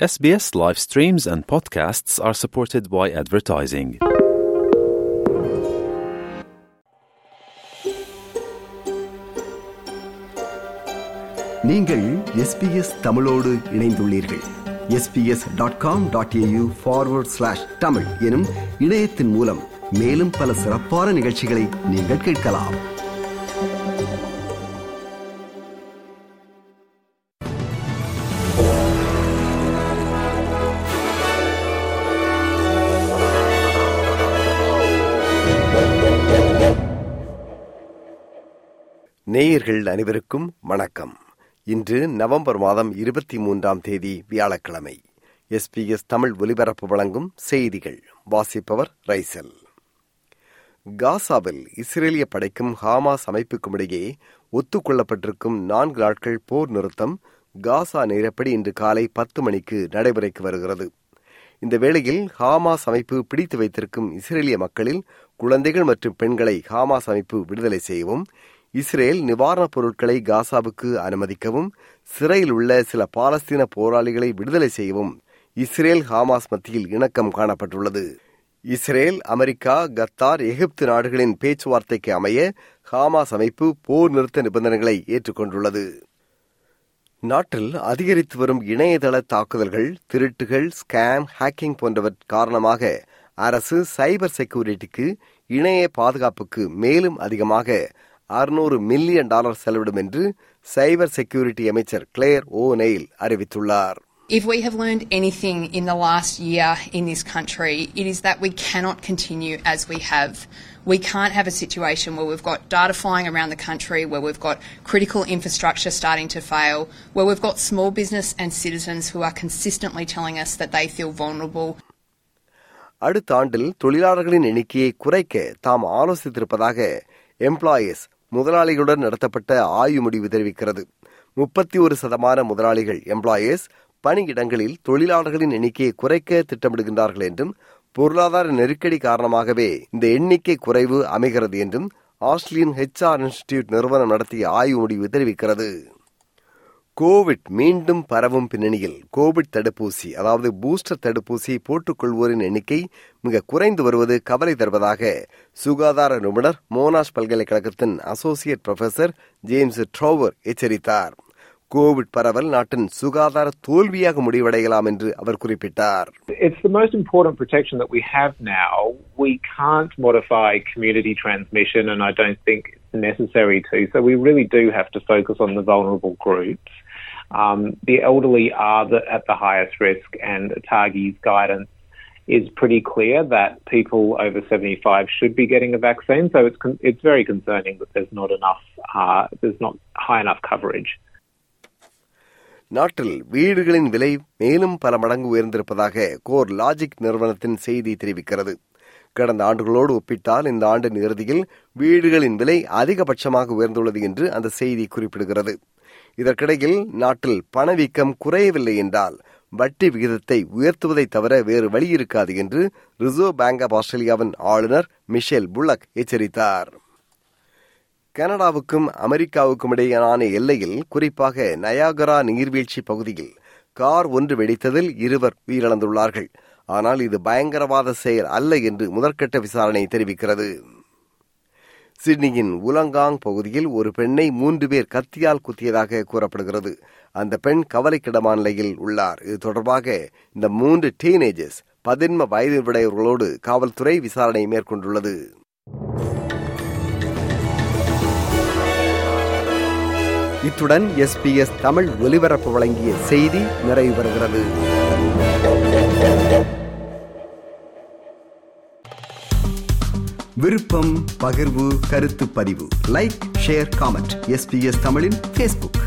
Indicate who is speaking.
Speaker 1: SBS live streams and podcasts are supported by advertising.
Speaker 2: நீங்கள் SBS தமிழோடு இணைந்துள்ளீர்கள் SBS dot com dot AU forward slash Tamil எனும் இணையத்தின் மூலம் மேலும் பல சிறப்பான நிகழ்ச்சிகளை நீங்கள் கேட்கலாம் நேயர்கள் அனைவருக்கும் வணக்கம். இன்று நவம்பர் மாதம் இருபத்தி மூன்றாம் தேதி வியாழக்கிழமை. எஸ்பிஎஸ் தமிழ் ஒலிபரப்பு வழங்கும் செய்திகள். வாசிப்பவர் ரைசல். காசாவில் இஸ்ரேலிய படைக்கும் ஹாமாஸ் அமைப்புக்கும் இடையே ஒத்துக்கொள்ளப்பட்டிருக்கும் நான்கு நாட்கள் போர் நிறுத்தம் காசா நேரப்படி இன்று காலை பத்து மணிக்கு நடைமுறைக்கு வருகிறது. இந்த வேளையில் ஹாமாஸ் அமைப்பு பிடித்து வைத்திருக்கும் இஸ்ரேலிய மக்களில் குழந்தைகள் மற்றும் பெண்களை ஹாமாஸ் அமைப்பு விடுதலை செய்யவும் இஸ்ரேல் நிவாரணப் பொருட்களை காசாவுக்கு அனுமதிக்கவும் சிறையில் உள்ள சில பாலஸ்தீன போராளிகளை விடுதலை செய்யவும் இஸ்ரேல் ஹாமாஸ் மத்தியில் இணக்கம் காணப்பட்டுள்ளது. இஸ்ரேல் அமெரிக்கா கத்தார் எகிப்து நாடுகளின் பேச்சுவார்த்தைக்கு அமைய ஹாமாஸ் அமைப்பு போர் நிறுத்த நிபந்தனைகளை ஏற்றுக்கொண்டுள்ளது. நாட்டில் அதிகரித்து வரும் இணையதள தாக்குதல்கள் திருட்டுகள் ஸ்கேம் ஹேக்கிங் போன்றவற் காரணமாக அரசு சைபர் செக்யூரிட்டிக்கு இணைய பாதுகாப்புக்கு மேலும் அதிகமாக அறுநூறு மில்லியன் டாலர் செலவிடும் என்று சைபர் செக்யூரிட்டி அமைச்சர் கிளேர் ஓ நெயில் அறிவித்துள்ளார்
Speaker 3: If we have learned anything in the last year in this country, it is that we cannot continue as we have. We can't have a situation where we've got data flying around the country, where we've got critical infrastructure starting to fail, where we've got small business and citizens who are consistently telling us that they feel vulnerable.
Speaker 2: அடுத்த ஆண்டில் தொழிலாளர்களின் எண்ணிக்கையை குறைக்க தாம் ஆலோசித்திருப்பதாக employees முதலாளிகளுடன் நடத்தப்பட்ட ஆய்வு முடிவு தெரிவிக்கிறது. முப்பத்தி ஒரு சதமான முதலாளிகள் எம்ப்ளாயீஸ் பணியிடங்களில் தொழிலாளர்களின் எண்ணிக்கையை குறைக்க திட்டமிடுகின்றார்கள் என்றும் பொருளாதார நெருக்கடி காரணமாகவே இந்த எண்ணிக்கை குறைவு அமைகிறது என்றும் ஆஸ்திரேலியன் ஹெச்ஆர் இன்ஸ்டிடியூட் நிறுவனம் நடத்திய ஆய்வு முடிவு தெரிவிக்கிறது. கோவிட் மீண்டும் பரவும் பின்னணியில் கோவிட் தடுப்பூசி அதாவது பூஸ்டர் தடுப்பூசி போட்டுக்கொள்வோரின் எண்ணிக்கை மிக குறைந்து வருவது கவலை தருவதாக சுகாதார நிபுணர் மோனாஷ் பல்கலைக்கழகத்தின் அசோசியேட் ப்ரொஃபசர் ஜேம்ஸ் ட்ரோவர் எச்சரித்தார். கோவிட் பரவல் நாட்டின் சுகாதார தோல்வியாக முடிவடையலாம் என்று அவர் குறிப்பிட்டார்
Speaker 4: It's the most important protection that we have now. We can't modify community transmission, and I don't think it's necessary to. So we really do have to focus on the vulnerable groups. Um, the elderly are the, at the highest risk, and Atagi's guidance is pretty clear that people over 75 should be getting a vaccine. So it's con- it's very concerning that there's not enough uh, there's not high enough coverage.
Speaker 2: நாட்டில் வீடுகளின் விலை மேலும் பல மடங்கு உயர்ந்திருப்பதாக core logic நிறுவனத்தின் செய்தி தெரிவிக்கிறது. கடந்த ஆண்டுகளோடு ஒப்பிட்டால் இந்த ஆண்டின் இறுதியில் வீடுகளின் விலை அதிகபட்சமாக உயர்ந்துள்ளது என்று அந்த செய்தி குறிப்பிடுகிறது. இதற்கிடையில் நாட்டில் பணவீக்கம் குறையவில்லை என்றால் வட்டி விகிதத்தை உயர்த்துவதை தவிர வேறு வழி இருக்காது என்று ரிசர்வ் பேங்க் ஆஃப் ஆஸ்திரேலியாவின் ஆளுநர் மிஷேல் புல்லக் எச்சரித்தார். கனடாவுக்கும் அமெரிக்காவுக்கும் இடையேயான எல்லையில் குறிப்பாக நயாகரா நீர்வீழ்ச்சி பகுதியில் கார் ஒன்று வெடித்ததில் இருவர் உயிரிழந்துள்ளார்கள். ஆனால் இது பயங்கரவாத செயல் அல்ல என்று முதற்கட்ட விசாரணை தெரிவிக்கிறது. சிட்னியின் உலங்காங் பகுதியில் ஒரு பெண்ணை மூன்று பேர் கத்தியால் குத்தியதாக கூறப்படுகிறது. அந்த பெண் கவலைக்கிடமான நிலையில் உள்ளார். இது தொடர்பாக இந்த மூன்று டீனேஜர்ஸ் பதின்ம வயது விடையவர்களோடு காவல்துறை விசாரணை மேற்கொண்டுள்ளது. இத்துடன் எஸ்பிஎஸ் தமிழ் ஒலிபரப்பு வழங்கிய செய்தி நிறைவு பெறுகிறது. விருப்பம் பகிர்வு கருத்து பதிவு. லைக் ஷேர் காமெண்ட் எஸ்பிஎஸ் தமிழின் ஃபேஸ்புக்